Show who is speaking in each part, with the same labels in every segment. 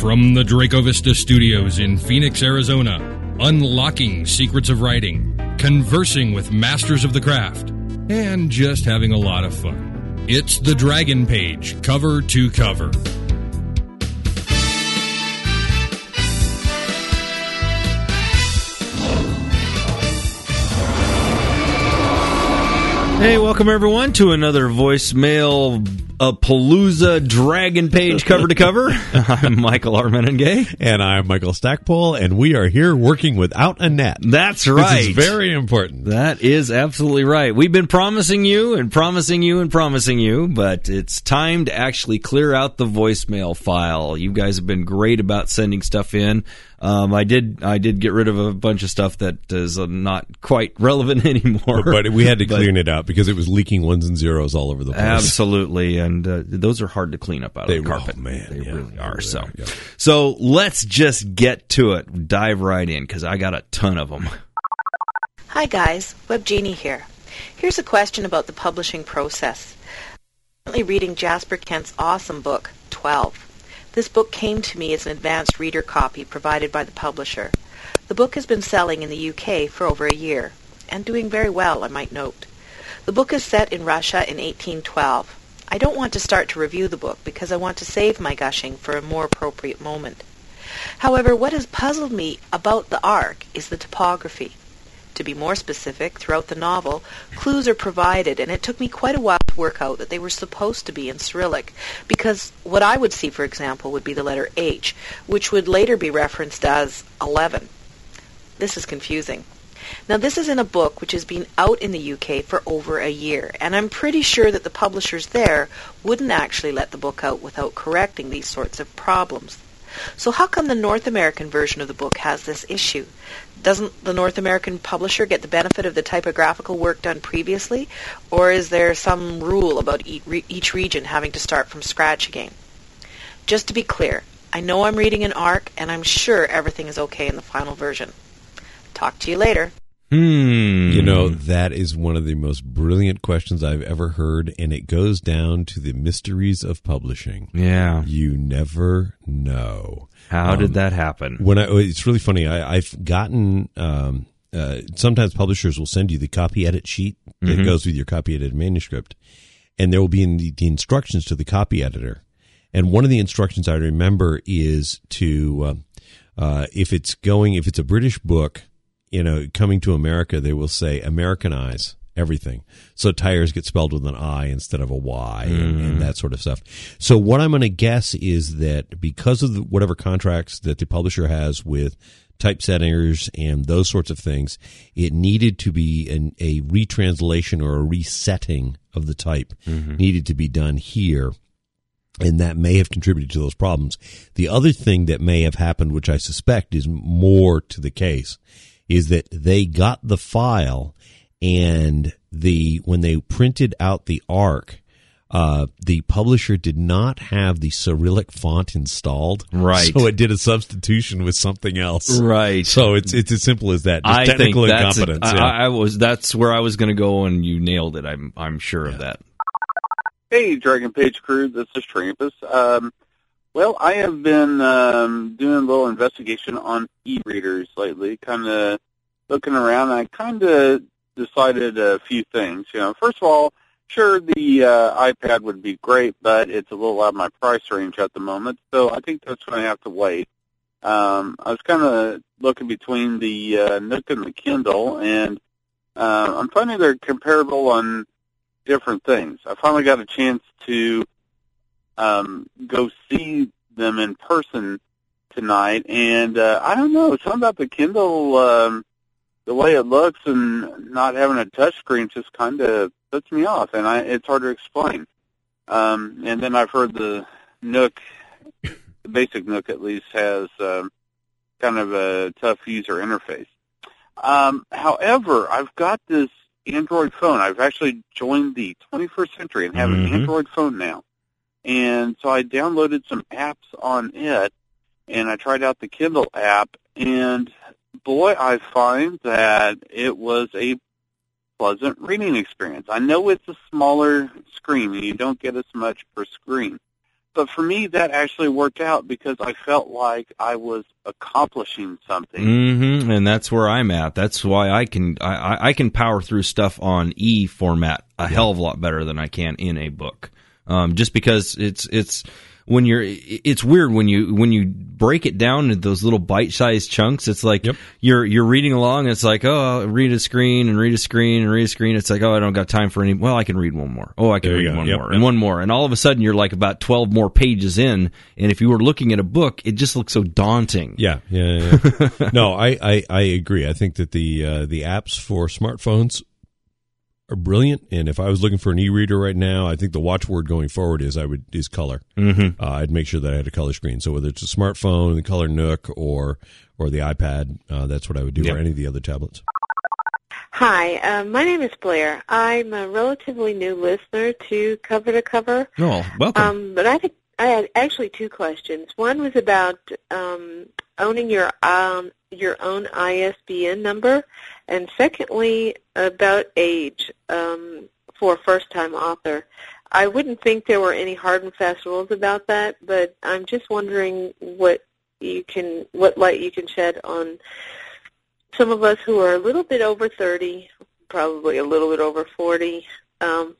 Speaker 1: From the Draco Vista Studios in Phoenix, Arizona, unlocking secrets of writing, conversing with masters of the craft, and just having a lot of fun. It's the Dragon Page, cover to cover.
Speaker 2: Hey, welcome everyone to another voicemail a Palooza Dragon Page cover to cover. I'm Michael R. Mennenga.
Speaker 3: And I'm Michael Stackpole, and we are here working without a net.
Speaker 2: That's right.
Speaker 3: This is very important.
Speaker 2: That is absolutely right. We've been promising you and promising you and promising you, but it's time to actually clear out the voicemail file. You guys have been great about sending stuff in. Um, I did I did get rid of a bunch of stuff that is uh, not quite relevant anymore.
Speaker 3: But we had to clean it out because it was leaking ones and zeros all over the place.
Speaker 2: Absolutely, and uh, those are hard to clean up out
Speaker 3: they,
Speaker 2: of the carpet.
Speaker 3: Oh, man,
Speaker 2: they
Speaker 3: yeah,
Speaker 2: really are. So,
Speaker 3: yeah.
Speaker 2: so let's just get to it. Dive right in because I got a ton of them.
Speaker 4: Hi guys, Web Genie here. Here's a question about the publishing process. I'm currently reading Jasper Kent's awesome book, 12. This book came to me as an advanced reader copy provided by the publisher. The book has been selling in the UK for over a year, and doing very well, I might note. The book is set in Russia in 1812. I don't want to start to review the book because I want to save my gushing for a more appropriate moment. However, what has puzzled me about the ARC is the typography. To be more specific, throughout the novel, clues are provided, and it took me quite a while to work out that they were supposed to be in Cyrillic, because what I would see, for example, would be the letter H, which would later be referenced as 11. This is confusing. Now, this is in a book which has been out in the UK for over a year, and I'm pretty sure that the publishers there wouldn't actually let the book out without correcting these sorts of problems. So how come the North American version of the book has this issue? Doesn't the North American publisher get the benefit of the typographical work done previously? Or is there some rule about each region having to start from scratch again? Just to be clear, I know I'm reading an ARC, and I'm sure everything is okay in the final version. Talk to you later.
Speaker 2: Hmm.
Speaker 3: You know, that is one of the most brilliant questions I've ever heard, and it goes down to the mysteries of publishing.
Speaker 2: Yeah.
Speaker 3: You never know.
Speaker 2: How
Speaker 3: Um,
Speaker 2: did that happen?
Speaker 3: When I, it's really funny, I, I've gotten. Um, uh, sometimes publishers will send you the copy edit sheet that
Speaker 2: Mhm.
Speaker 3: goes with your copy edited manuscript, and there will be in the, the instructions to the copy editor. And one of the instructions I remember is to, uh, uh, if it's going, if it's a British book, you know, coming to America, they will say Americanize everything. So tires get spelled with an I instead of a Y and, and mm-hmm. that sort of stuff. So what I'm going to guess is that because of the, whatever contracts that the publisher has with typesetters and those sorts of things, it needed to be an, a retranslation or a resetting of the type mm-hmm. needed to be done here and that may have contributed to those problems. The other thing that may have happened, which I suspect is more to the case, is that they got the file and the when they printed out the ARC, uh, the publisher did not have the Cyrillic font installed,
Speaker 2: Right.
Speaker 3: So it did a substitution with something else,
Speaker 2: Right.
Speaker 3: So it's it's as simple as that. Just
Speaker 2: I
Speaker 3: technical
Speaker 2: think that's
Speaker 3: incompetence.
Speaker 2: I,
Speaker 3: yeah.
Speaker 2: I, I was that's where I was going to go, and you nailed it. I'm I'm sure of that.
Speaker 5: Hey, Dragon Page crew, this is Trampus. Um, well, I have been um, doing a little investigation on e-readers lately, kind of looking around. I kind of decided a few things. You know, first of all, sure, the uh, iPad would be great, but it's a little out of my price range at the moment, so I think that's going to have to wait. Um, I was kind of looking between the uh, Nook and the Kindle, and uh, I'm finding they're comparable on different things. I finally got a chance to um, go see them in person tonight, and uh, I don't know, something about the Kindle, um, the way it looks and not having a touch screen just kind of puts me off, and I, it's hard to explain. Um, and then I've heard the Nook, the basic Nook at least, has um, kind of a tough user interface. Um, however, I've got this Android phone. I've actually joined the 21st century and have
Speaker 2: Mhm.
Speaker 5: an Android phone now. And so I downloaded some apps on it, and I tried out the Kindle app, and boy, I find that it was a pleasant reading experience. I know it's a smaller screen, and you don't get as much per screen, but for me, that actually worked out because I felt like I was accomplishing something.
Speaker 2: hmm And that's where I'm at. That's why I can I, I- I can power through stuff on e format a hell of a lot better than I can in a book. Um, just because it's it's when you're it's weird when you when you break it down into those little bite sized chunks. It's like
Speaker 3: Yep.
Speaker 2: you're you're reading along. It's like oh, I'll read a screen and read a screen and read a screen. It's like oh, I don't got time for any. Well, I can read one more. Oh, I can
Speaker 3: There
Speaker 2: read one
Speaker 3: Yep,
Speaker 2: more and one more, and all of a sudden you're like about twelve more pages in. And if you were looking at a book, it just looks so daunting.
Speaker 3: Yeah, yeah, yeah. no, I, I, I agree. I think that the uh, the apps for smartphones are brilliant. And if I was looking for an e-reader right now, I think the watchword going forward is I would is color.
Speaker 2: Mm-hmm.
Speaker 3: Uh, I'd make sure that I had a color screen. So whether it's a smartphone, the Color Nook, or or the iPad, uh, that's what I would do,
Speaker 2: Yep.
Speaker 3: or any of the other tablets.
Speaker 6: Hi, um, my name is Blair. I'm a relatively new listener to Cover to Cover,
Speaker 2: Oh, welcome.
Speaker 6: um, but I had, I had actually two questions. One was about um, owning your um, your own ISBN number, and secondly about age um, for a first-time author. I wouldn't think there were any hard and fast rules about that, but I'm just wondering what you can, what light you can shed on some of us who are a little bit over 30, probably a little bit over 40. Um,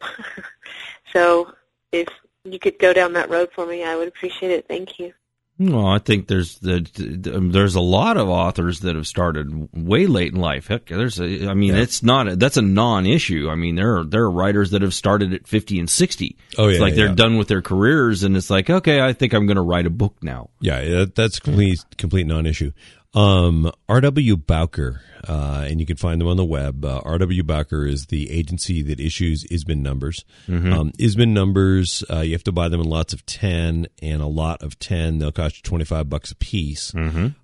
Speaker 6: so if you could go down that road for me, I would appreciate it. Thank you.
Speaker 2: Well, I think there's the, um, there's a lot of authors that have started way late in life. Heck, there's a, I mean,
Speaker 3: Yeah.
Speaker 2: it's not a, that's a non-issue. I mean, there are there are writers that have started at 50 and 60.
Speaker 3: Oh,
Speaker 2: it's
Speaker 3: yeah,
Speaker 2: like they're
Speaker 3: yeah.
Speaker 2: done with their careers, and it's like, okay, I think I'm going to write a book now.
Speaker 3: Yeah, that's complete complete non-issue. Um, R.W. Bowker, uh, and you can find them on the web. Uh, R.W. Bowker is the agency that issues ISBN numbers. Um, ISBN numbers, uh, you have to buy them in lots of 10 and a lot of 10. They'll cost you 25 bucks a piece.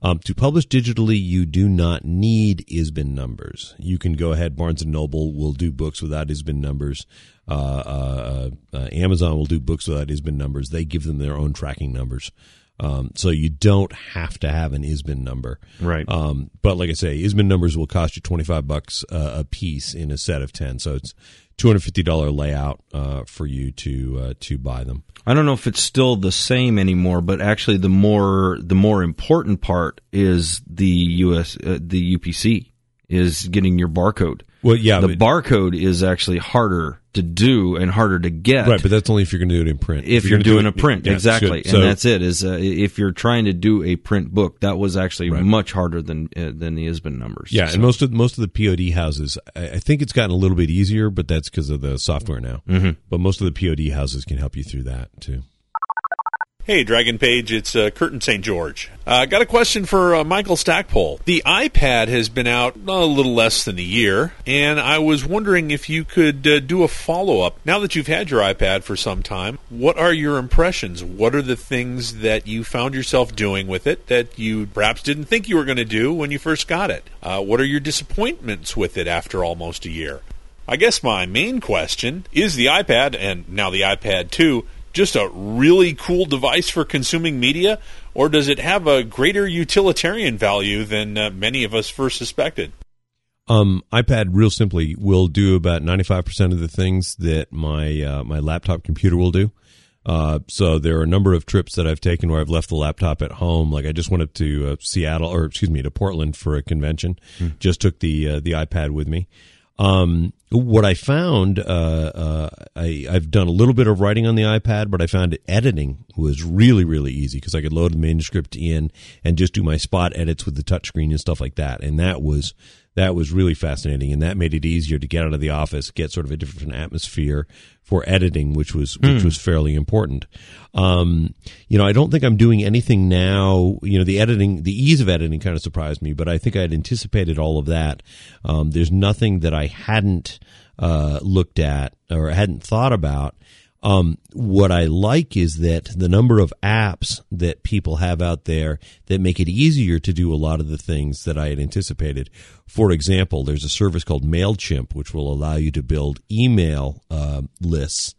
Speaker 3: Um, to publish digitally, you do not need ISBN numbers. You can go ahead. Barnes and Noble will do books without ISBN numbers. Uh, uh, uh, Amazon will do books without ISBN numbers. They give them their own tracking numbers. Um, so you don't have to have an ISBN number.
Speaker 2: Right.
Speaker 3: Um, but like I say, ISBN numbers will cost you 25 bucks uh, a piece in a set of 10. So it's $250 layout uh, for you to uh, to buy them.
Speaker 2: I don't know if it's still the same anymore, but actually, the more the more important part is the US uh, the UPC is getting your barcode.
Speaker 3: Well, yeah,
Speaker 2: the
Speaker 3: but-
Speaker 2: barcode is actually harder to do and harder to get.
Speaker 3: Right, but that's only if you're going to do it in print.
Speaker 2: if you're
Speaker 3: gonna
Speaker 2: doing
Speaker 3: do
Speaker 2: a print,
Speaker 3: yeah,
Speaker 2: exactly.
Speaker 3: So-
Speaker 2: and that's it. Is uh, if you're trying to do a print book, that was actually
Speaker 3: Right.
Speaker 2: much harder than uh, than the ISBN numbers.
Speaker 3: Yeah,
Speaker 2: So-
Speaker 3: and most of most of the POD houses, I, I think it's gotten a little bit easier, but that's because of the software now. Mm-hmm. But most of the POD houses can help you through that too.
Speaker 7: Hey, Dragon Page, it's uh, Curtin St. George. Uh, got a question for uh, Michael Stackpole. The iPad has been out a little less than a year, and I was wondering if you could uh, do a follow up. Now that you've had your iPad for some time, what are your impressions? What are the things that you found yourself doing with it that you perhaps didn't think you were going to do when you first got it? Uh, what are your disappointments with it after almost a year? I guess my main question is the iPad, and now the iPad 2, just a really cool device for consuming media, or does it have a greater utilitarian value than uh, many of us first suspected?
Speaker 3: Um, iPad, real simply, will do about ninety five percent of the things that my uh, my laptop computer will do. Uh, so there are a number of trips that I've taken where I've left the laptop at home. Like I just went up to uh, Seattle, or excuse me, to Portland for a convention. Just took the uh, the iPad with me. Um, what I found, uh, uh, I, I've done a little bit of writing on the iPad, but I found editing was really, really easy because I could load the manuscript in and just do my spot edits with the touchscreen and stuff like that. And that was, that was really fascinating. And that made it easier to get out of the office, get sort of a different atmosphere for editing, which was, which was fairly important. Um, you know, I don't think I'm doing anything now. You know, the editing, the ease of editing kind of surprised me, but I think I had anticipated all of that. Um, there's nothing that I hadn't uh, looked at or hadn't thought about. Um, what I like is that the number of apps that people have out there that make it easier to do a lot of the things that I had anticipated. For example, there's a service called MailChimp, which will allow you to build email uh, lists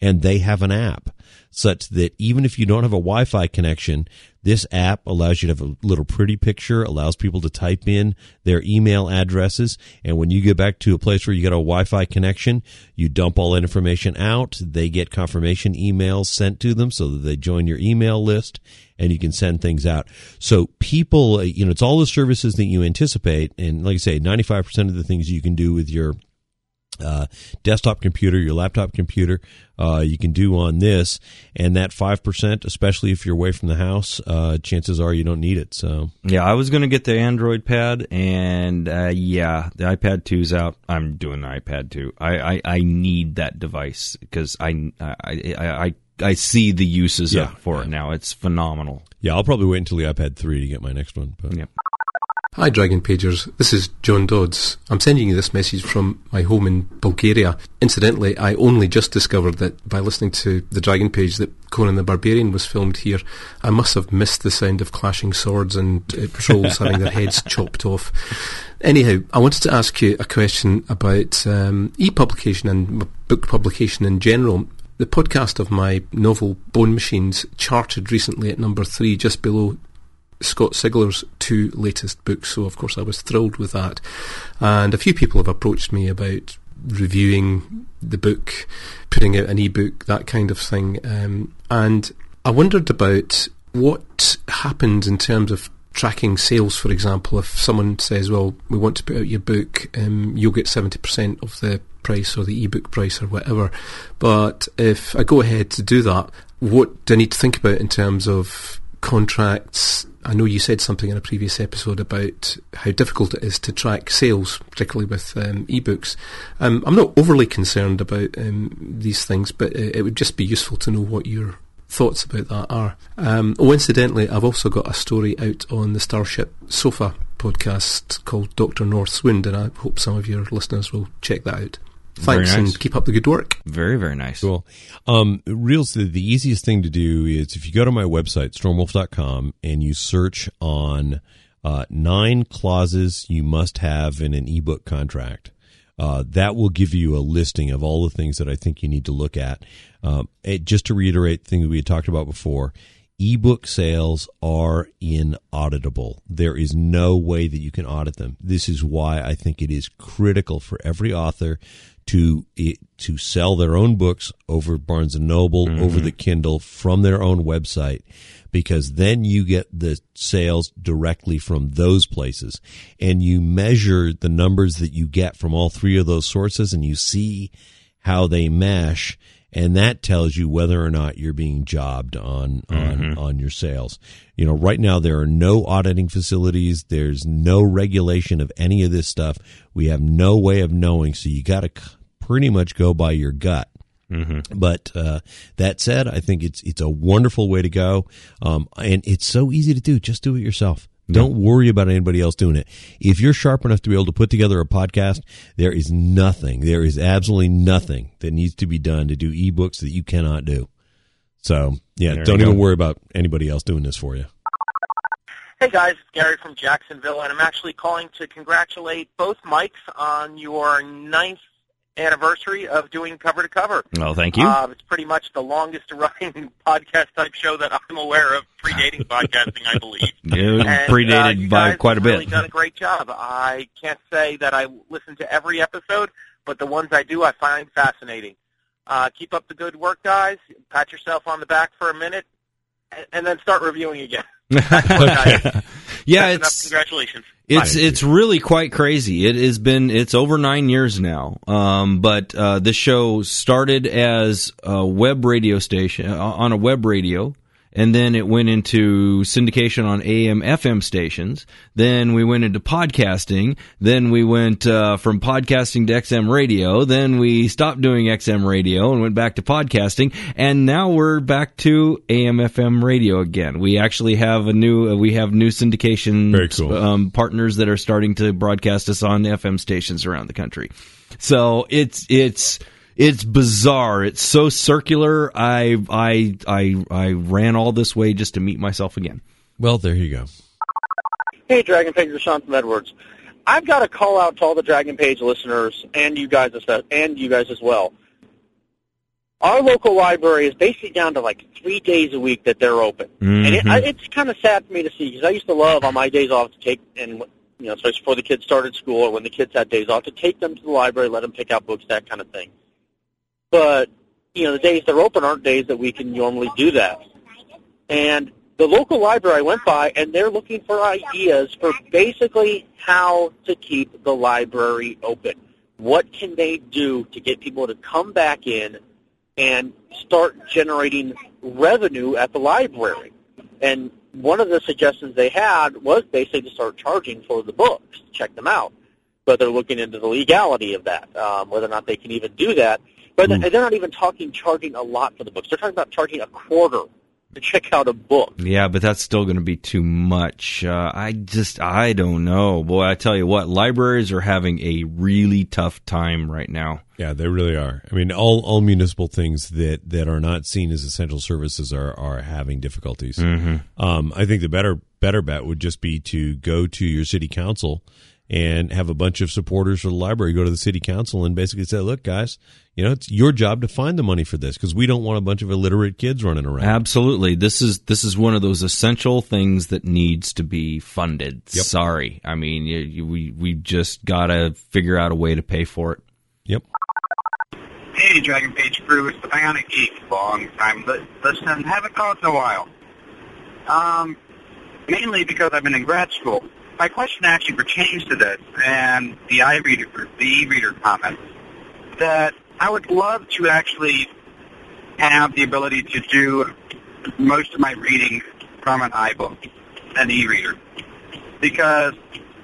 Speaker 3: and they have an app such that even if you don't have a Wi-Fi connection, this app allows you to have a little pretty picture, allows people to type in their email addresses, and when you get back to a place where you got a Wi-Fi connection, you dump all that information out. They get confirmation emails sent to them so that they join your email list, and you can send things out. So people, you know, it's all the services that you anticipate, and like I say, ninety-five percent of the things you can do with your uh, desktop computer, your laptop computer, uh, you can do on this, and that five percent, especially if you're away from the house, uh, chances are you don't need it. So
Speaker 2: yeah, I was going to get the Android Pad, and uh, yeah, the iPad 2's out. I'm doing the iPad 2. I I, I need that device because I I, I I I see the uses
Speaker 3: Yeah,
Speaker 2: for it now. It's phenomenal.
Speaker 3: yeah, I'll probably wait until the iPad three to get my next one. But
Speaker 2: Yep.
Speaker 8: Hi, Dragon Pagers. This is John Dodds. I'm sending you this message from my home in Bulgaria. Incidentally, I only just discovered that by listening to the Dragon Page that Conan the Barbarian was filmed here. I must have missed the sound of clashing swords and uh, trolls having their heads chopped off. Anyhow, I wanted to ask you a question about um, e-publication and book publication in general. The podcast of my novel Bone Machines charted recently at number three, just below Scott Sigler's two latest books, so of course I was thrilled with that. And a few people have approached me about reviewing the book, putting out an ebook, that kind of thing. Um, and I wondered about what happened in terms of tracking sales, for example. If someone says, well, we want to put out your book, um, you'll get 70% of the price or the ebook price or whatever. But if I go ahead to do that, what do I need to think about in terms of contracts? I know you said something in a previous episode about how difficult it is to track sales, particularly with um, ebooks. Um, I'm not overly concerned about um, these things, but uh, it would just be useful to know what your thoughts about that are. Um, oh, incidentally, I've also got a story out on the Starship Sofa podcast called Doctor North's Wind, and I hope some of your listeners will check that out.
Speaker 2: Very
Speaker 8: Thanks,
Speaker 2: nice.
Speaker 8: and keep up the good work.
Speaker 2: Very very nice.
Speaker 3: Cool. Um, reals, the, the easiest thing to do is if you go to my website, stormwolf.com, and you search on uh, nine clauses you must have in an ebook contract. Uh, that will give you a listing of all the things that I think you need to look at. Um, it, just to reiterate things we had talked about before, ebook sales are inauditable. There is no way that you can audit them. This is why I think it is critical for every author to it, to sell their own books over Barnes and Noble, mm-hmm. over the Kindle from their own website because then you get the sales directly from those places and you measure the numbers that you get from all three of those sources and you see how they mesh and that tells you whether or not you're being jobbed on on on your sales. You know, right now there are no auditing facilities. There's no regulation of any of this stuff. We have no way of knowing, so you got to pretty much go by your gut. But uh, that said, I think it's it's a wonderful way to go, um, and it's so easy to do. Just do it yourself. Don't worry about anybody else doing it. If you're sharp enough to be able to put together a podcast, there is nothing, there is absolutely nothing that needs to be done to do ebooks that you cannot do. So yeah,
Speaker 2: There
Speaker 3: don't even
Speaker 2: go.
Speaker 3: worry about anybody else doing this for you.
Speaker 9: Hey guys, it's Gary from Jacksonville, and I'm actually calling to congratulate both Mikes on your ninth anniversary of doing cover to cover.
Speaker 2: Well, thank you.
Speaker 9: Uh, it's pretty much the longest running podcast type show that I'm aware of, predating podcasting, I believe.
Speaker 2: Was
Speaker 9: And, uh,
Speaker 2: predated
Speaker 9: you
Speaker 2: by quite a bit.
Speaker 9: Really done a great job. I can't say that I listen to every episode, but the ones I do, I find fascinating. Uh, keep up the good work, guys. Pat yourself on the back for a minute, and, and then start reviewing again.
Speaker 2: yeah, it's
Speaker 9: Congratulations.
Speaker 2: It's it's really quite crazy. It has been it's over nine years now. Um, but uh, this show started as a web radio station uh, on a web radio, and then it went into syndication on AM FM stations. Then we went into podcasting. Then we went uh, from podcasting to XM radio. Then we stopped doing XM radio and went back to podcasting. And now we're back to AM FM radio again. We actually have a new uh, we have new syndication
Speaker 3: cool.
Speaker 2: um, partners that are starting to broadcast us on FM stations around the country. So it's it's it's bizarre. It's so circular. I I I I ran all this way just to meet myself again.
Speaker 3: Well, there you go.
Speaker 10: Hey, Dragon Page, Rashawn from Edwards. I've got a call out to all the Dragon Page listeners and you guys as and you guys as well. our local library is basically down to like three days a week that they're open, and it,
Speaker 2: Mhm.
Speaker 10: I, it's kind of sad for me to see because I used to love on my days off to take and you know, especially before the kids started school or when the kids had days off, to take them to the library, let them pick out books, that kind of thing. But you know, the days they're open aren't days that we can normally do that. And the local library went by, and they're looking for ideas for basically how to keep the library open. What can they do to get people to come back in and start generating revenue at the library? And one of the suggestions they had was basically to start charging for the books, check them out. But they're looking into the legality of that, um, whether or not they can even do that. But they're not even talking charging a lot for the books. They're talking about charging a quarter to check out a book.
Speaker 2: Yeah, but that's still going to be too much. Uh, I just, I don't know. Boy, I tell you what, libraries are having a really tough time right now.
Speaker 3: Yeah, they really are. I mean, all all municipal things that that are not seen as essential services are are having difficulties.
Speaker 2: Mhm.
Speaker 3: Um, I think the better better bet would just be to go to your city council and have a bunch of supporters for the library go to the city council and basically say, "Look, guys, you know, it's your job to find the money for this because we don't want a bunch of illiterate kids running around."
Speaker 2: Absolutely. This is this is one of those essential things that needs to be funded.
Speaker 3: Yep.
Speaker 2: Sorry. I mean, you, you, we we just got to figure out a way to pay for it.
Speaker 3: Yep.
Speaker 11: Hey, Dragon Page crew, it's the Bionic Geek. Long time li- listening. Haven't called in a while. Um, mainly because I've been in grad school. My question actually pertains to this and the iReader, the e-reader comment. That I would love to actually have the ability to do most of my reading from an iBook, an e-reader, because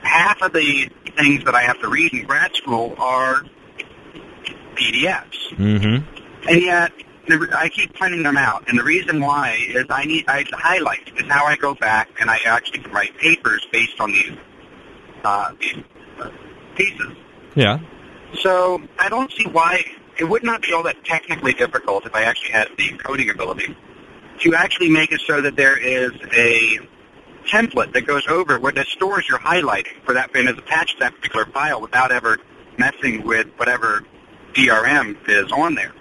Speaker 11: half of the things that I have to read in grad school are PDFs.
Speaker 2: Mm-hmm.
Speaker 11: And yet, the, I keep printing them out, and the reason why is I need I highlight is how I go back and I actually can write papers based on these uh, these uh, pieces.
Speaker 2: Yeah.
Speaker 11: So I don't see why it would not be all that technically difficult if I actually had the coding ability to actually make it so that there is a template that goes over where that stores your highlighting for that and is attached to that particular file without ever messing with whatever DRM is on there.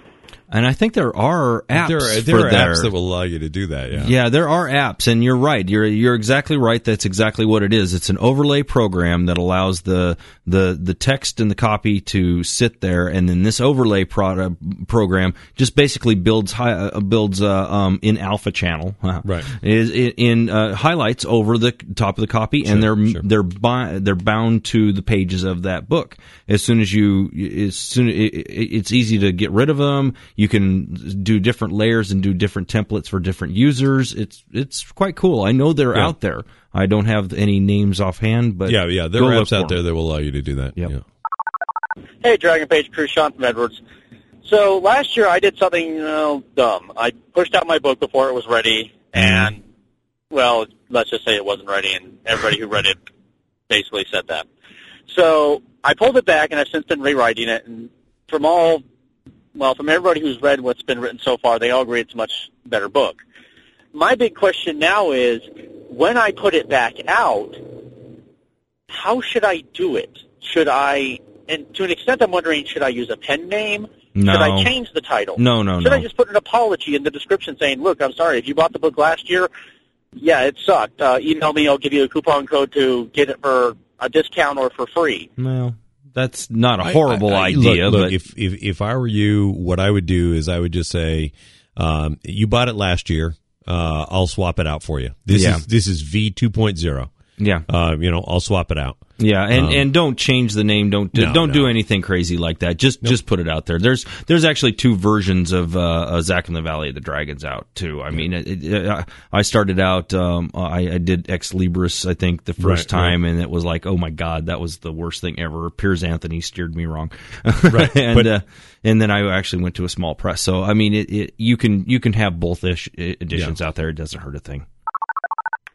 Speaker 2: And I think there are apps
Speaker 3: there are, there are apps that will allow you to do that. Yeah.
Speaker 2: Yeah, there are apps, and you're right. You're you're exactly right. That's exactly what it is. It's an overlay program that allows the the the text and the copy to sit there, and then this overlay pro- program just basically builds uh, builds uh, um, in alpha channel
Speaker 3: Right.
Speaker 2: is in, in uh, highlights over the top of the copy, and they're they're bi- they're bound to the pages of that book. As soon as you as soon it- it's easy to get rid of them. You can do different layers and do different templates for different users. It's it's quite cool. I know they're
Speaker 3: Yeah.
Speaker 2: out there. I don't have any names offhand, but
Speaker 3: yeah, yeah. There are apps out there that will allow you to do that.
Speaker 2: Yep.
Speaker 3: Yeah.
Speaker 10: Hey, Dragon Page crew, Sean from Edwards. So last year I did something you know, dumb. I pushed out my book before it was ready, mm-hmm. and well, let's just say it wasn't ready, and everybody who read it basically said that. So I pulled it back, and I've since been rewriting it. And from all, well, from everybody who's read what's been written so far, they all agree it's a much better book. My big question now is, when I put it back out, how should I do it? Should I, and to an extent, I'm wondering, should I use a pen name?
Speaker 2: No.
Speaker 10: Should I change the title?
Speaker 2: No, no, no.
Speaker 10: Should
Speaker 2: no.
Speaker 10: I just put an apology in the description saying, "Look, I'm sorry. If you bought the book last year, yeah, it sucked. Uh, email me. I'll give you a coupon code to get it for a discount or for free."
Speaker 2: Well, that's not a horrible
Speaker 3: I- I-
Speaker 2: idea,
Speaker 3: Look, look,
Speaker 2: but
Speaker 3: if, if if I were you, what I would do is I would just say, um, "You bought it last year. Uh, I'll swap it out for you. This
Speaker 2: Yeah.
Speaker 3: is this is V 2.0.
Speaker 2: yeah.
Speaker 3: Uh, you know, I'll swap it out.
Speaker 2: Yeah, and,
Speaker 3: Um,
Speaker 2: and don't change the name. Don't do,
Speaker 3: No,
Speaker 2: don't do anything crazy like that. Just just put it out there. There's there's actually two versions of uh, uh, Zack in the Valley of the Dragons out too. I mean, it, it, uh, I started out. Um, I, I did Xlibris, I think, the first
Speaker 3: Right, right.
Speaker 2: time, and it was like, oh my god, that was the worst thing ever. Piers Anthony steered me wrong,
Speaker 3: Right,
Speaker 2: and
Speaker 3: but-
Speaker 2: uh, and then I actually went to a small press. So I mean, it, it you can you can have both ish, editions out there. It doesn't hurt a thing.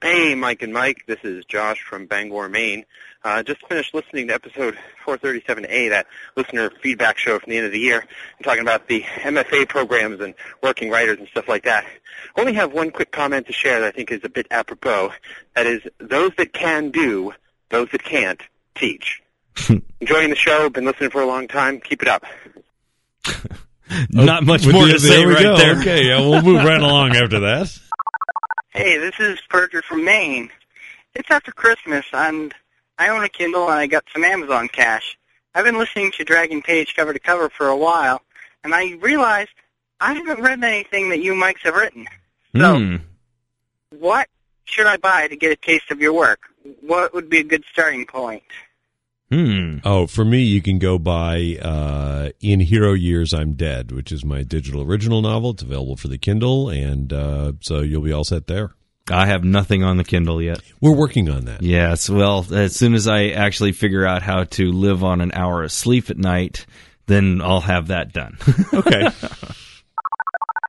Speaker 12: Hey, Mike and Mike. This is Josh from Bangor, Maine. Uh, just finished listening to episode 437A, that listener feedback show from the end of the year, and talking about the MFA programs and working writers and stuff like that. I only have one quick comment to share that I think is a bit apropos. That is, those that can do, those that can't, teach. Enjoying the show. Been listening for a long time. Keep it up.
Speaker 2: Not much more to say
Speaker 3: there we
Speaker 2: right
Speaker 3: go.
Speaker 2: there.
Speaker 3: Okay, yeah, we'll move right along after that.
Speaker 13: Hey, this is Parker from Maine. It's after Christmas, and I own a Kindle and I got some Amazon cash. I've been listening to Dragon Page cover to cover for a while, and I realized I haven't read anything that you Mikes have written.
Speaker 2: Hmm.
Speaker 13: What should I buy to get a taste of your work? What would be a good starting point?
Speaker 2: Hmm.
Speaker 3: Oh, for me, you can go buy uh, "In Hero Years I'm Dead," which is my digital original novel. It's available for the Kindle, and uh, so you'll be all set there.
Speaker 2: I have nothing on the Kindle yet.
Speaker 3: We're working on that.
Speaker 2: Yes. Well, as soon as I actually figure out how to live on an hour of sleep at night, then I'll have that done.
Speaker 3: Okay.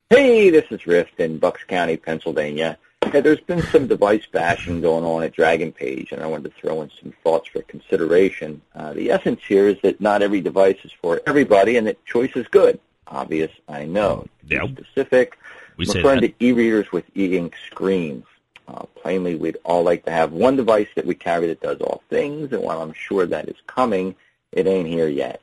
Speaker 14: Hey, this is Rift in Bucks County, Pennsylvania. Hey, there's been some device bashing going on at Dragon Page, and I wanted to throw in some thoughts for consideration. Uh, the essence here is that not every device is for everybody, and that choice is good. Obvious, I know. To be specific,
Speaker 2: We
Speaker 14: I'm referring
Speaker 2: that.
Speaker 14: to e-readers with e-ink screens. Uh, plainly, we'd all like to have one device that we carry that does all things, and while I'm sure that is coming, it ain't here yet.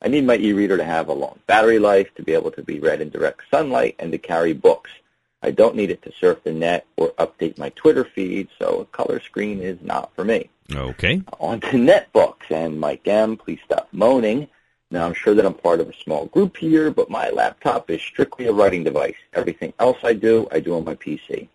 Speaker 14: I need my e-reader to have a long battery life, to be able to be read in direct sunlight, and to carry books. I don't need it to surf the net or update my Twitter feed, so a color screen is not for me.
Speaker 2: Okay.
Speaker 14: On to netbooks, and Mike M., please stop moaning. Now, I'm sure that I'm part of a small group here, but my laptop is strictly a writing device. Everything else I do, I do on my PC.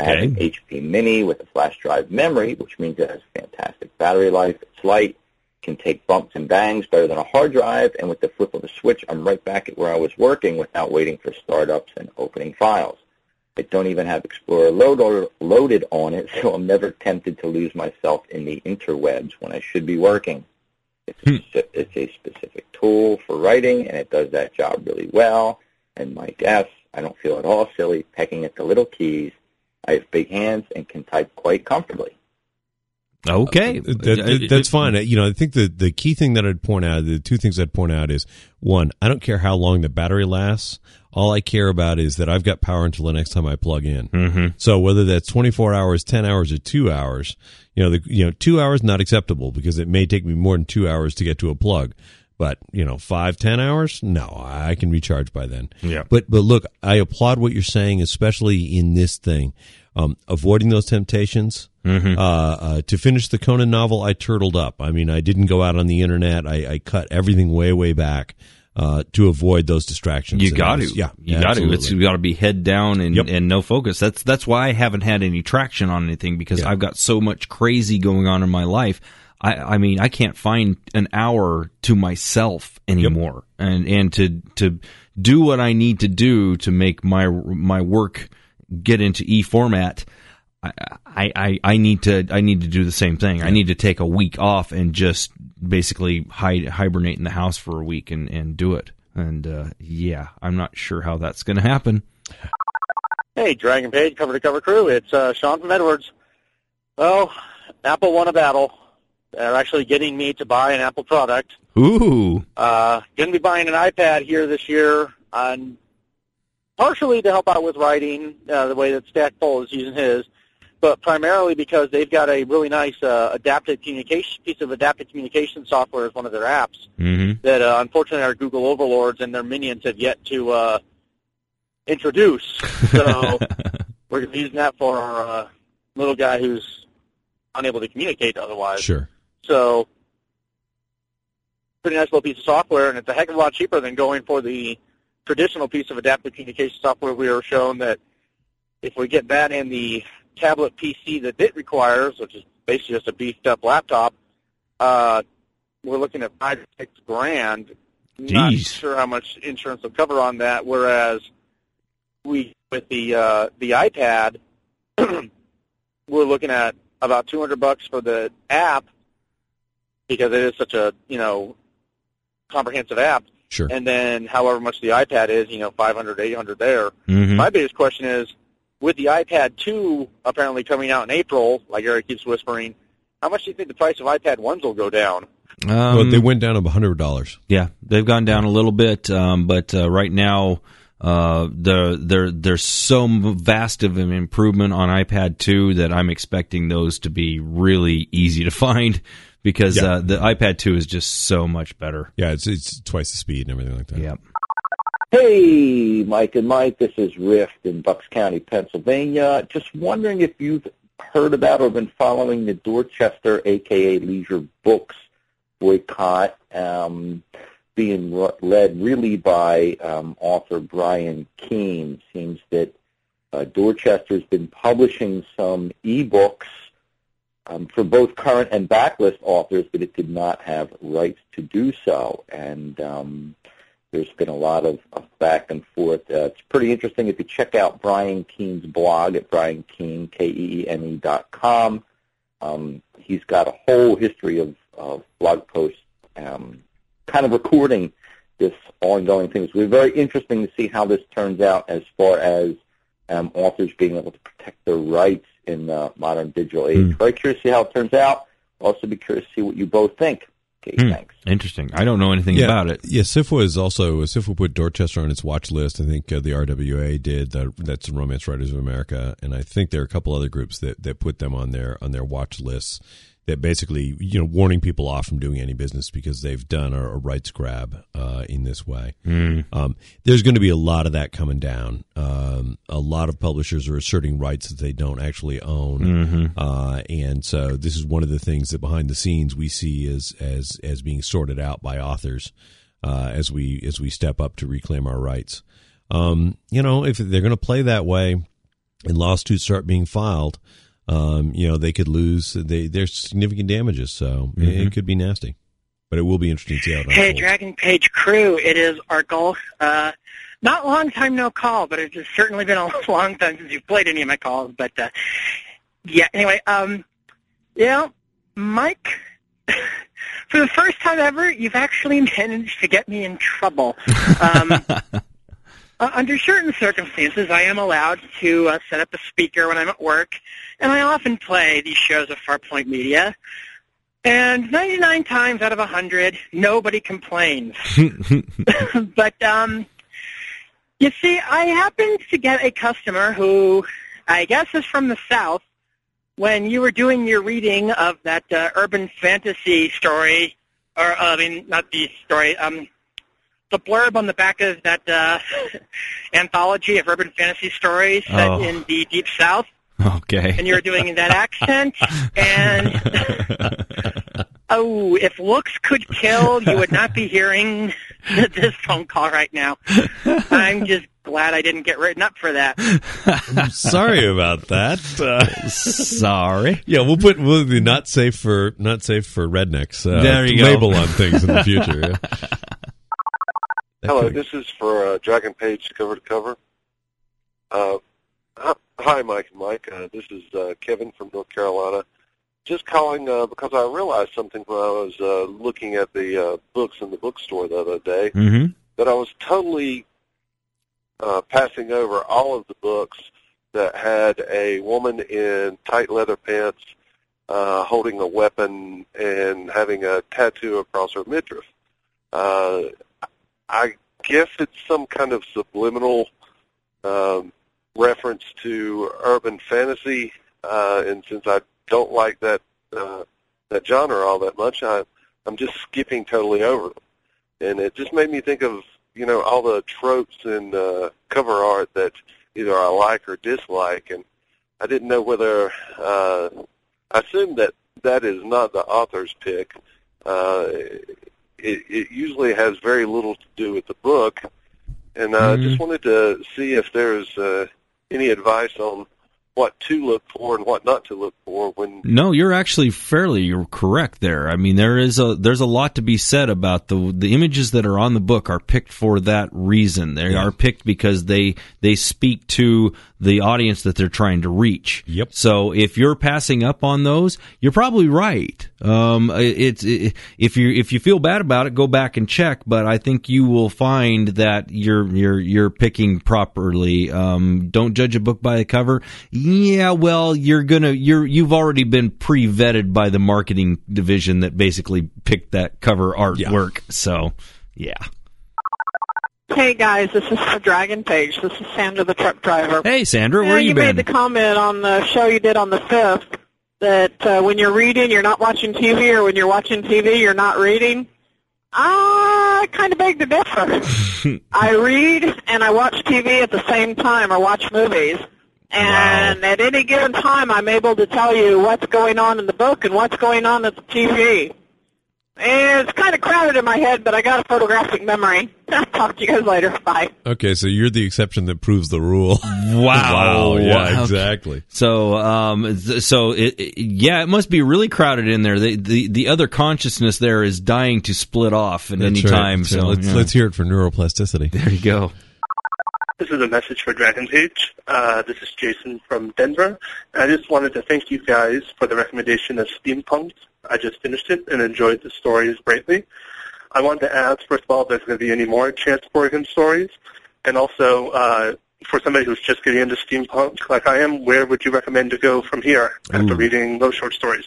Speaker 14: I have an HP Mini with a flash drive memory, which means it has fantastic battery life. It's light, can take bumps and bangs better than a hard drive, and with the flip of a switch, I'm right back at where I was working without waiting for startups and opening files. I don't even have Explorer load or loaded on it, so I'm never tempted to lose myself in the interwebs when I should be working. It's, hmm. a, it's a specific tool for writing, and it does that job really well. And my guess, I don't feel at all silly pecking at the little keys. I have big hands and can type quite comfortably.
Speaker 2: Okay.
Speaker 3: That- that- that's fine. You know, I think the the key thing that I'd point out, the two things I'd point out is one, I don't care how long the battery lasts. All I care about is that I've got power until the next time I plug in.
Speaker 2: Mm-hmm.
Speaker 3: So whether that's 24 hours, 10 hours, or two hours, you know, the, you know, two hours not acceptable because it may take me more than two hours to get to a plug. But you know, five, ten hours, no, I can recharge by then.
Speaker 2: Yeah.
Speaker 3: But but look, I applaud what you're saying, especially in this thing, um, avoiding those temptations.
Speaker 2: Mhm.
Speaker 3: Uh, uh, to finish the Conan novel, I turtled up. I mean, I didn't go out on the internet. I, I cut everything way way back uh, to avoid those distractions.
Speaker 2: You got to.
Speaker 3: yeah,
Speaker 2: you got to. It's you got to be head down and,
Speaker 3: Yep.
Speaker 2: and no focus. That's that's why I haven't had any traction on anything because I've got so much crazy going on in my life. I I mean I can't find an hour to myself anymore, and and to to do what I need to do to make my my work get into e format. I, I, I I need to I need to do the same thing. I need to take a week off and just basically hide, hibernate in the house for a week and, and do it. And uh, yeah, I'm not sure how that's going to happen.
Speaker 10: Hey, Dragon Page, cover to cover crew. It's uh, Sean from Edwards. Well, Apple won a battle. They're actually getting me to buy an Apple product.
Speaker 2: Ooh,
Speaker 10: Uh, going to be buying an iPad here this year, um, partially to help out with writing, uh, the way that Stackpole is using his, but primarily because they've got a really nice uh, adaptive communication piece of adaptive communication software as one of their apps
Speaker 2: mm-hmm.
Speaker 10: that uh, unfortunately our Google overlords and their minions have yet to uh, introduce. So we're using that for our uh, little guy who's unable to communicate otherwise.
Speaker 3: Sure.
Speaker 10: So pretty nice little piece of software, and it's a heck of a lot cheaper than going for the traditional piece of adaptive communication software. We were shown that if we get that and the tablet PC that it requires, which is basically just a beefed up laptop, uh, we're looking at five six grand. Not sure how much insurance will cover on that. Whereas we with the uh, the iPad, we're looking at about two hundred bucks for the app because it is such a you know comprehensive app.
Speaker 3: Sure.
Speaker 10: And then however much the iPad is, you know, 500, 800 there.
Speaker 2: Mhm.
Speaker 10: My biggest question is, with the iPad 2 apparently coming out in April, like Eric keeps whispering, how much do you think the price of iPad 1s will go down?
Speaker 2: Um,
Speaker 3: well, they went down a hundred dollars.
Speaker 2: Yeah, they've gone down a little bit, um, but uh, right now uh, there there there's so vast of an improvement on iPad 2 that I'm expecting those to be really easy to find because
Speaker 3: Yeah.
Speaker 2: uh, the iPad 2 is just so much better.
Speaker 3: Yeah, it's it's twice the speed and everything like that.
Speaker 2: Yep.
Speaker 14: Hey, Mike and Mike, this is Rift in Bucks County, Pennsylvania. Just wondering if you've heard about or been following the Dorchester, aka Leisure Books boycott, um, being led really by um, author Brian Keene. Seems that uh, Dorchester's been publishing some ebooks um, for both current and backlist authors, but it did not have rights to do so. And um, there's been a lot of, of back and forth. Uh, it's pretty interesting if you check out Brian Keene's blog at Brian Keene, K-E-E-N-E dot com. Um, he's got a whole history of, of blog posts um, kind of recording this ongoing thing. So It's very interesting to see how this turns out as far as um, authors being able to protect their rights in the modern digital age.
Speaker 2: Mm.
Speaker 14: Very curious to see how it turns out. Also be curious to see what you both think. Okay,
Speaker 2: Hmm.
Speaker 14: thanks.
Speaker 2: Interesting. I don't know anything
Speaker 3: yeah,
Speaker 2: about it.
Speaker 3: Yeah, SFWA is also SFWA put Dorchester on its watch list. I think uh, the RWA did. The, that's Romance Writers of America, and I think there are a couple other groups that, that put them on their on their watch lists. That basically, you know, warning people off from doing any business because they've done a, a rights grab uh, in this way.
Speaker 2: Mm.
Speaker 3: Um, there's going to be a lot of that coming down. Um, a lot of publishers are asserting rights that they don't actually own,
Speaker 2: Mhm.
Speaker 3: uh, and so this is one of the things that behind the scenes we see as as as being sorted out by authors uh, as we as we step up to reclaim our rights. Um, you know, if they're going to play that way, and lawsuits start being filed, um, you know, they could lose. They there's significant damages, so it,
Speaker 2: Mhm.
Speaker 3: it could be nasty. But it will be interesting to see how it
Speaker 13: Hey,
Speaker 3: unfolds.
Speaker 13: Dragon Page crew, it is Arkle. Uh, not long time no call, but it has certainly been a long time since you've played any of my calls. But uh, yeah, anyway, um, yeah, Mike, for the first time ever, you've actually managed to get me in trouble. Um, uh, under certain circumstances, I am allowed to uh, set up a speaker when I'm at work, and I often play these shows of Farpoint Media. And 99 times out of 100, nobody complains. but um, you see, I happened to get a customer who I guess is from the South. When you were doing your reading of that uh, urban fantasy story, or uh, I mean, not the story, um, the blurb on the back of that uh, anthology of urban fantasy stories set
Speaker 2: Oh.
Speaker 13: in the Deep South,
Speaker 2: Okay.
Speaker 13: and you're doing that accent, and oh, if looks could kill, you would not be hearing this phone call right now. I'm just glad I didn't get written up for that.
Speaker 3: I'm sorry about that. Uh,
Speaker 2: sorry.
Speaker 3: Yeah, we'll put we'll be not safe for not safe for rednecks. Uh,
Speaker 2: There you go.
Speaker 3: label on things in the future. yeah.
Speaker 15: Hello, this is for uh, Dragon Page cover to cover. Uh, hi- Mike and Mike. Uh, this is uh, Kevin from North Carolina. Just calling uh, because I realized something when I was uh, looking at the uh, books in the bookstore the other day
Speaker 2: Mm-hmm.
Speaker 15: that I was totally uh, passing over all of the books that had a woman in tight leather pants uh, holding a weapon and having a tattoo across her midriff. Uh, I guess it's some kind of subliminal um, reference to urban fantasy, uh, and since I don't like that uh, that genre all that much, I, I'm just skipping totally over them. And it just made me think of you know all the tropes in uh, cover art that either I like or dislike, and I didn't know whether uh, I assume that that is not the author's pick. Uh, it, it usually has very little to do with the book, and I uh,
Speaker 2: Mm.
Speaker 15: just wanted to see if there's uh, any advice on what to look for and what not to look for when
Speaker 2: No, you're actually fairly you're correct there. I mean, there is a there's a lot to be said about the the images that are on the book are picked for that reason. They are picked because they they speak to the audience that they're trying to reach.
Speaker 3: Yep.
Speaker 2: So if you're passing up on those, you're probably right. Um, it's it, if you if you feel bad about it, go back and check. But I think you will find that you're you're you're picking properly. Um, don't judge a book by the cover. Yeah, well, you're gonna you're you've already been pre vetted by the marketing division that basically picked that cover artwork. So yeah.
Speaker 16: Hey guys, this is the Dragon Page. This is Sandra, the truck driver.
Speaker 2: Hey Sandra,
Speaker 16: Yeah,
Speaker 2: where you,
Speaker 16: you
Speaker 2: been?
Speaker 16: made the comment on the show you did on the fifth that uh, when you're reading, you're not watching TV, or when you're watching TV, you're not reading. I kind of beg to differ. I read and I watch TV at the same time or watch movies. And at any given time, I'm able to tell you what's going on in the book and what's going on at the TV. And it's kind of crowded in my head, but I got a photographic memory. I'll talk to you guys later. Bye.
Speaker 3: Okay, so you're the exception that proves the rule.
Speaker 2: Wow.
Speaker 3: wow. Yeah,
Speaker 2: Wow.
Speaker 3: exactly.
Speaker 2: So, um, so it, it- yeah, it must be really crowded in there. The, the the other consciousness there is dying to split off at any
Speaker 3: That's right.
Speaker 2: time.
Speaker 3: So
Speaker 2: So
Speaker 3: let's
Speaker 2: yeah.
Speaker 3: let's hear it for neuroplasticity.
Speaker 2: There you go.
Speaker 17: This is a message for Dragon Page. Uh, this is Jason from Denver. I just wanted to thank you guys for the recommendation of Steampunk. I just finished it and enjoyed the stories greatly. I wanted to ask, first of all, if there's going to be any more Chance Morgan stories, and also uh, for somebody who's just getting into steampunk, like I am, where would you recommend to go from here after
Speaker 3: Ooh.
Speaker 17: reading those short stories?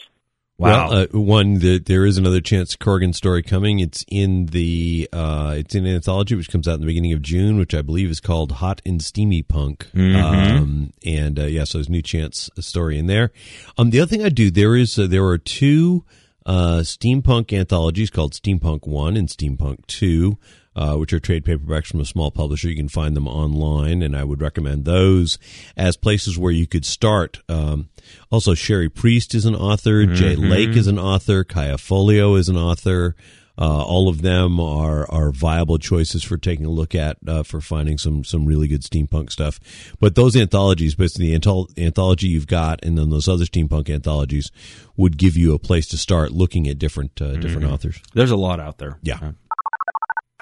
Speaker 3: Well, uh, one that there is another Chance Corrigan story coming. It's in the uh, it's in an anthology which comes out in the beginning of June, which I believe is called Hot and Steamy Punk.
Speaker 2: Mhm.
Speaker 3: Um, and uh, yeah, so there's new Chance story in there. Um, the other thing I do there is uh, there are two uh, steampunk anthologies called Steampunk One and Steampunk Two. Uh, which are trade paperbacks from a small publisher. You can find them online, and I would recommend those as places where you could start. Um, also, Cherie Priest is an author. Jay
Speaker 2: Mhm.
Speaker 3: Lake is an author. Kaja Foglio is an author. Uh, all of them are are viable choices for taking a look at uh, for finding some some really good steampunk stuff. But those anthologies, basically the anthol- anthology you've got, and then those other steampunk anthologies, would give you a place to start looking at different uh, different
Speaker 2: Mhm.
Speaker 3: authors.
Speaker 2: There's a lot out there.
Speaker 3: Yeah.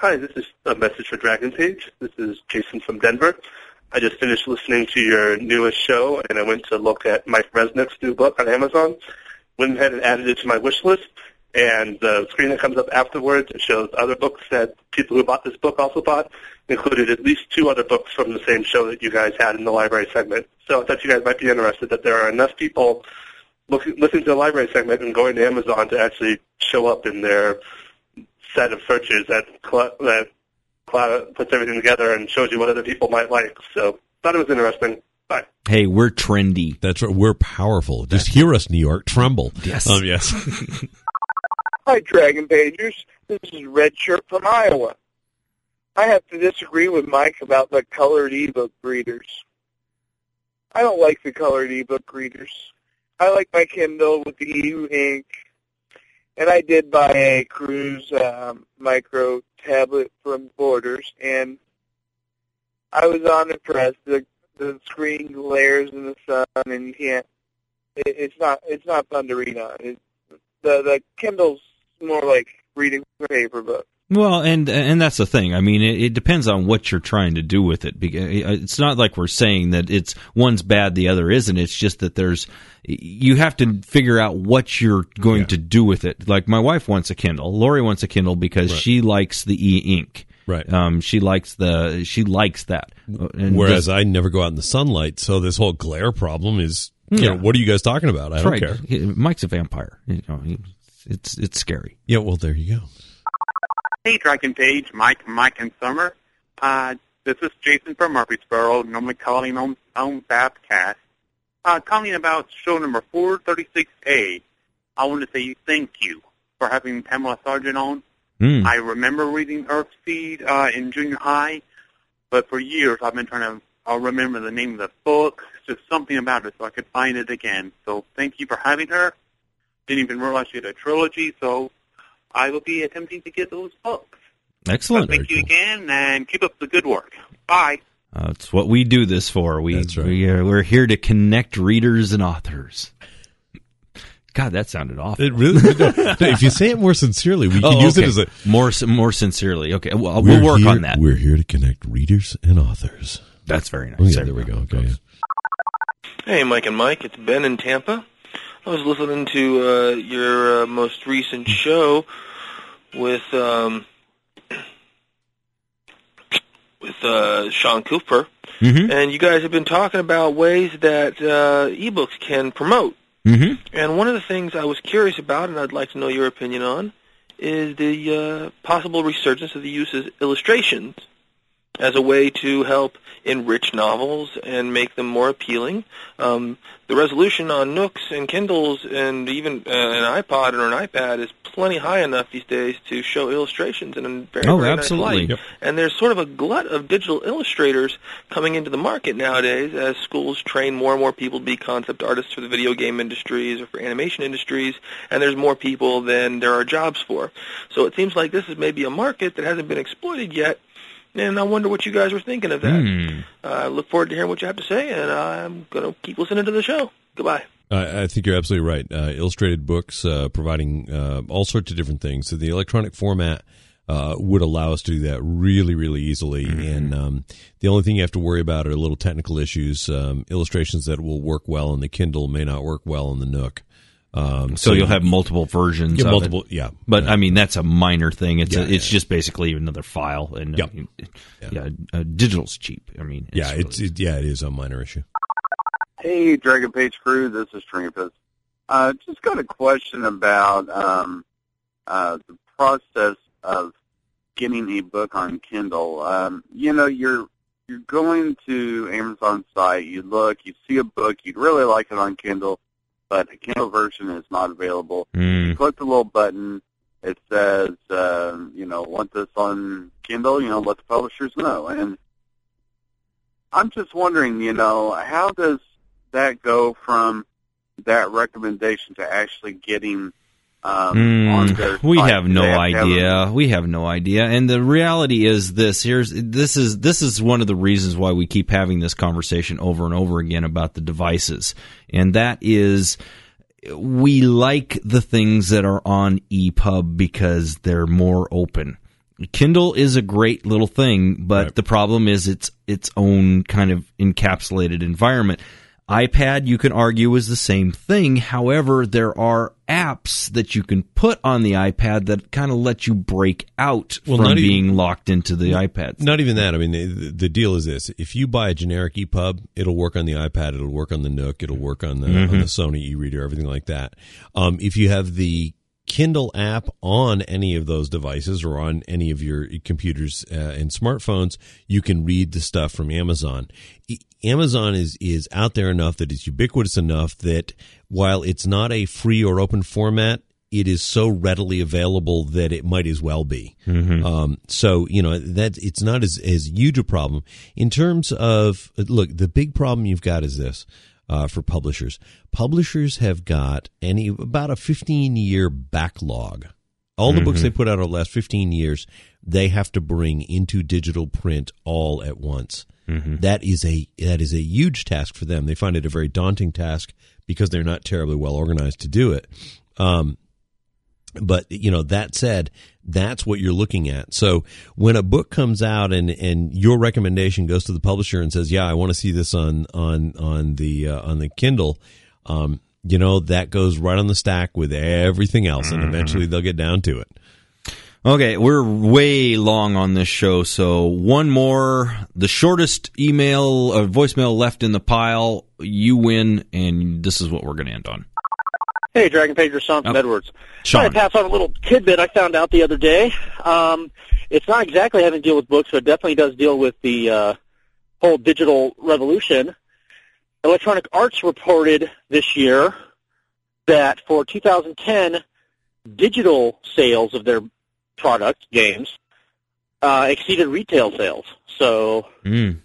Speaker 17: Hi, this is a message for Dragon Page. This is Jason from Denver. I just finished listening to your newest show, and I went to look at Mike Resnick's new book on Amazon. Went ahead and added it to my wish list, and the screen that comes up afterwards shows other books that people who bought this book also bought, included at least two other books from the same show that you guys had in the library segment. So I thought you guys might be interested that there are enough people looking, listening to the library segment and going to Amazon to actually show up in their set of searches that cl- that cl- puts everything together and shows you what other people might like. So thought it was interesting. Bye.
Speaker 2: Hey, we're trendy.
Speaker 3: That's right. We're powerful. Just hear us, New York. Tremble.
Speaker 2: Yes.
Speaker 3: Um, yes.
Speaker 18: Hi, Dragon Pagers. This is Red Shirt from Iowa. I have to disagree with Mike about the colored ebook readers. I don't like the colored ebook readers. I like my Kindle with the e-ink, and I did buy a Cruz um, micro tablet from Borders, and I was unimpressed. The the screen glares in the sun, and you can't. It, it's not. It's not fun to read on. It, the the Kindle's more like reading a paper book.
Speaker 2: Well, and and that's the thing. I mean, it, it depends on what you're trying to do with it. Because It's not like we're saying that it's one's bad, the other isn't. It's just that there's you have to figure out what you're going to do with it. Like my wife wants a Kindle. Lori wants a Kindle because
Speaker 3: Right.
Speaker 2: she likes the e-ink.
Speaker 3: Right.
Speaker 2: Um, she likes the she likes that. And
Speaker 3: Whereas I never go out in the sunlight, so this whole glare problem is. You
Speaker 2: Yeah.
Speaker 3: know, what are you guys talking about? I
Speaker 2: That's
Speaker 3: don't
Speaker 2: right.
Speaker 3: care.
Speaker 2: Mike's a vampire. You know, it's it's scary.
Speaker 3: Yeah. Well, there you go.
Speaker 19: Hey, Dragon Page, Mike, Mike, and Summer. Uh, this is Jason from Murfreesboro, normally calling on, on Babcast. Uh, calling about show number 436A. I want to say thank you for having Pamela Sargent on.
Speaker 2: Hmm.
Speaker 19: I remember reading Earthseed uh, in junior high, but for years I've been trying to I'll remember the name of the book, just something about it so I could find it again. So thank you for having her. Didn't even realize she had a trilogy, so I will be attempting to get those books.
Speaker 2: Excellent.
Speaker 19: Thank you again, and keep up the good work. Bye.
Speaker 2: Uh, it's what we do this for. We, we uh, we're here to connect readers and authors. God, that sounded awful.
Speaker 3: It really. no, no, if you say it more sincerely, we can
Speaker 2: Oh,
Speaker 3: use
Speaker 2: okay.
Speaker 3: it as a
Speaker 2: more more sincerely. Okay, well,
Speaker 3: We're
Speaker 2: we'll work
Speaker 3: here-
Speaker 2: on that.
Speaker 3: We're here to connect readers and authors.
Speaker 2: That's very nice.
Speaker 3: Oh, yeah,
Speaker 2: There
Speaker 3: there we
Speaker 2: we
Speaker 3: go. Okay.
Speaker 20: Hey, Mike and Mike, it's Ben in Tampa. I was listening to uh, your uh, most recent show with um, with uh, Sean Cooper,
Speaker 2: Mhm.
Speaker 20: and you guys have been talking about ways that uh, ebooks can promote.
Speaker 2: Mm-hmm.
Speaker 20: And one of the things I was curious about, and I'd like to know your opinion on, is the uh, possible resurgence of the use of illustrations as a way to help enrich novels and make them more appealing. Um, the resolution on Nooks and Kindles and even uh, an iPod or an iPad is plenty high enough these days to show illustrations in a very,
Speaker 2: Oh,
Speaker 20: very
Speaker 2: absolutely.
Speaker 20: nice light.
Speaker 2: Yep.
Speaker 20: And there's sort of a glut of digital illustrators coming into the market nowadays as schools train more and more people to be concept artists for the video game industries or for animation industries, and there's more people than there are jobs for. So it seems like this is maybe a market that hasn't been exploited yet, and I wonder what you guys were thinking of that. Uh, I look forward to hearing what you have to say, and I'm going to keep listening to the show. Goodbye.
Speaker 3: I think you're absolutely right. Uh, illustrated books uh, providing uh, all sorts of different things. So the electronic format uh, would allow us to do that really, really easily. And um, the only thing you have to worry about are little technical issues. Um, illustrations that will work well on the Kindle may not work well on the Nook. Um,
Speaker 2: So, you'll have multiple versions.
Speaker 3: Yeah,
Speaker 2: of
Speaker 3: multiple.
Speaker 2: It.
Speaker 3: Yeah,
Speaker 2: but I mean that's a minor thing. It's
Speaker 3: Yeah,
Speaker 2: a, it's just basically another file, and uh, yeah, uh, digital's cheap. I mean,
Speaker 3: yeah, it's it, yeah, it is a minor issue.
Speaker 5: Hey, Dragon Page crew, this is Trampus. Uh, just got a question about um, uh, the process of getting a book on Kindle. Um, you know, you're you're going to Amazon site, you look, you see a book, you'd really like it on Kindle, but the Kindle version is not available. You click the little button. It says, um, you know, want this on Kindle? You know, let the publishers know. And I'm just wondering, you know, how does that go from that recommendation to actually getting um,
Speaker 2: Mm, we have no
Speaker 5: have to have
Speaker 2: idea. We have no idea. And the reality is this: here's this is this is one of the reasons why we keep having this conversation over and over again about the devices, and that is we like the things that are on EPUB because they're more open. Kindle is a great little thing, but the problem is it's its own kind of encapsulated environment. iPad, you can argue, is the same thing. However, there are apps that you can put on the iPad that kind of let you break out
Speaker 3: Well,
Speaker 2: from
Speaker 3: not even-
Speaker 2: being locked into the iPad.
Speaker 3: Not even that. I mean, the, the deal is this: if you buy a generic EPUB, it'll work on the iPad, it'll work on the Nook, it'll work on the on
Speaker 2: Mhm.
Speaker 3: the Sony e-reader, everything like that. Um, if you have the Kindle app on any of those devices or on any of your computers uh, and smartphones, you can read the stuff from Amazon. Amazon is is out there enough that it's ubiquitous enough that while it's not a free or open format, it is so readily available that it might as well be.
Speaker 2: Mhm.
Speaker 3: Um, so you know that it's not as as huge a problem in terms of look. The big problem you've got is this uh, for publishers. Publishers have got any about a fifteen year backlog. All the books
Speaker 2: Mhm.
Speaker 3: they put out over the last fifteen years, they have to bring into digital print all at once.
Speaker 2: Mhm.
Speaker 3: That is a that is a huge task for them. They find it a very daunting task because they're not terribly well organized to do it. Um, but you know that said that's what you're looking at so when a book comes out and and your recommendation goes to the publisher and says yeah i want to see this on on on the uh, on the kindle um you know that goes right on the stack with everything else and eventually they'll get down to it
Speaker 2: Okay, we're way long on this show, so one more. The shortest email or voicemail left in the pile, you win, and this is what we're going to end on.
Speaker 10: Hey, Dragon Pager, Sean from
Speaker 2: Oh.
Speaker 10: Edwards.
Speaker 2: Sean.
Speaker 10: I pass on a little tidbit I found out the other day. Um, it's not exactly having to deal with books, but it definitely does deal with the uh, whole digital revolution. Electronic Arts reported this year that for 2010, digital sales of their product games uh, exceeded retail sales. So
Speaker 2: Mm.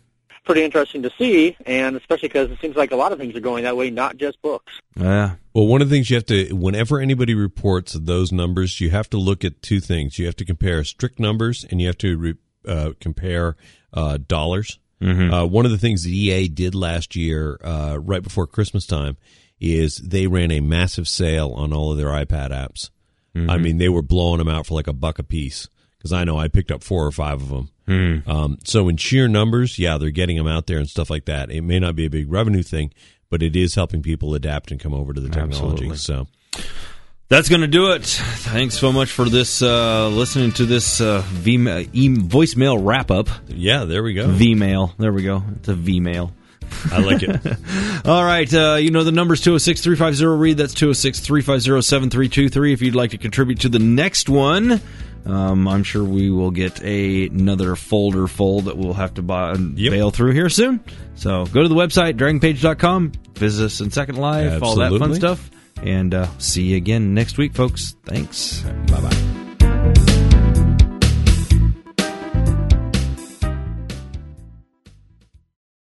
Speaker 10: Pretty interesting to see, and especially because it seems like a lot of things are going that way, not just books.
Speaker 2: Yeah.
Speaker 3: Well, one of the things you have to, whenever anybody reports those numbers, you have to look at two things. You have to compare strict numbers and you have to re, uh, compare uh, dollars.
Speaker 2: Mhm.
Speaker 3: Uh, one of the things that EA did last year, uh, right before Christmas time, is they ran a massive sale on all of their iPad apps.
Speaker 2: Mhm.
Speaker 3: I mean, they were blowing them out for like a buck a piece because I know I picked up four or five of them.
Speaker 2: Hmm.
Speaker 3: Um, so in sheer numbers, yeah, they're getting them out there and stuff like that. It may not be a big revenue thing, but it is helping people adapt and come over to the technology.
Speaker 2: Absolutely.
Speaker 3: So
Speaker 2: That's going to do it. Thanks so much for this, uh, listening to this uh, v- e- voicemail wrap up.
Speaker 3: Yeah, there we go.
Speaker 2: V-mail. There we go. It's a V-mail.
Speaker 3: I like it.
Speaker 2: All right. Uh, you know, the number's 206 350 read. That's 206 350 7323. If you'd like to contribute to the next one, Um, I'm sure we will get a, another folder full that we'll have to buy, and bail through here soon. So go to the website, dragonpage.com, visit us in Second Life, all that fun stuff. And uh, see you again next week, folks. Thanks. Bye bye.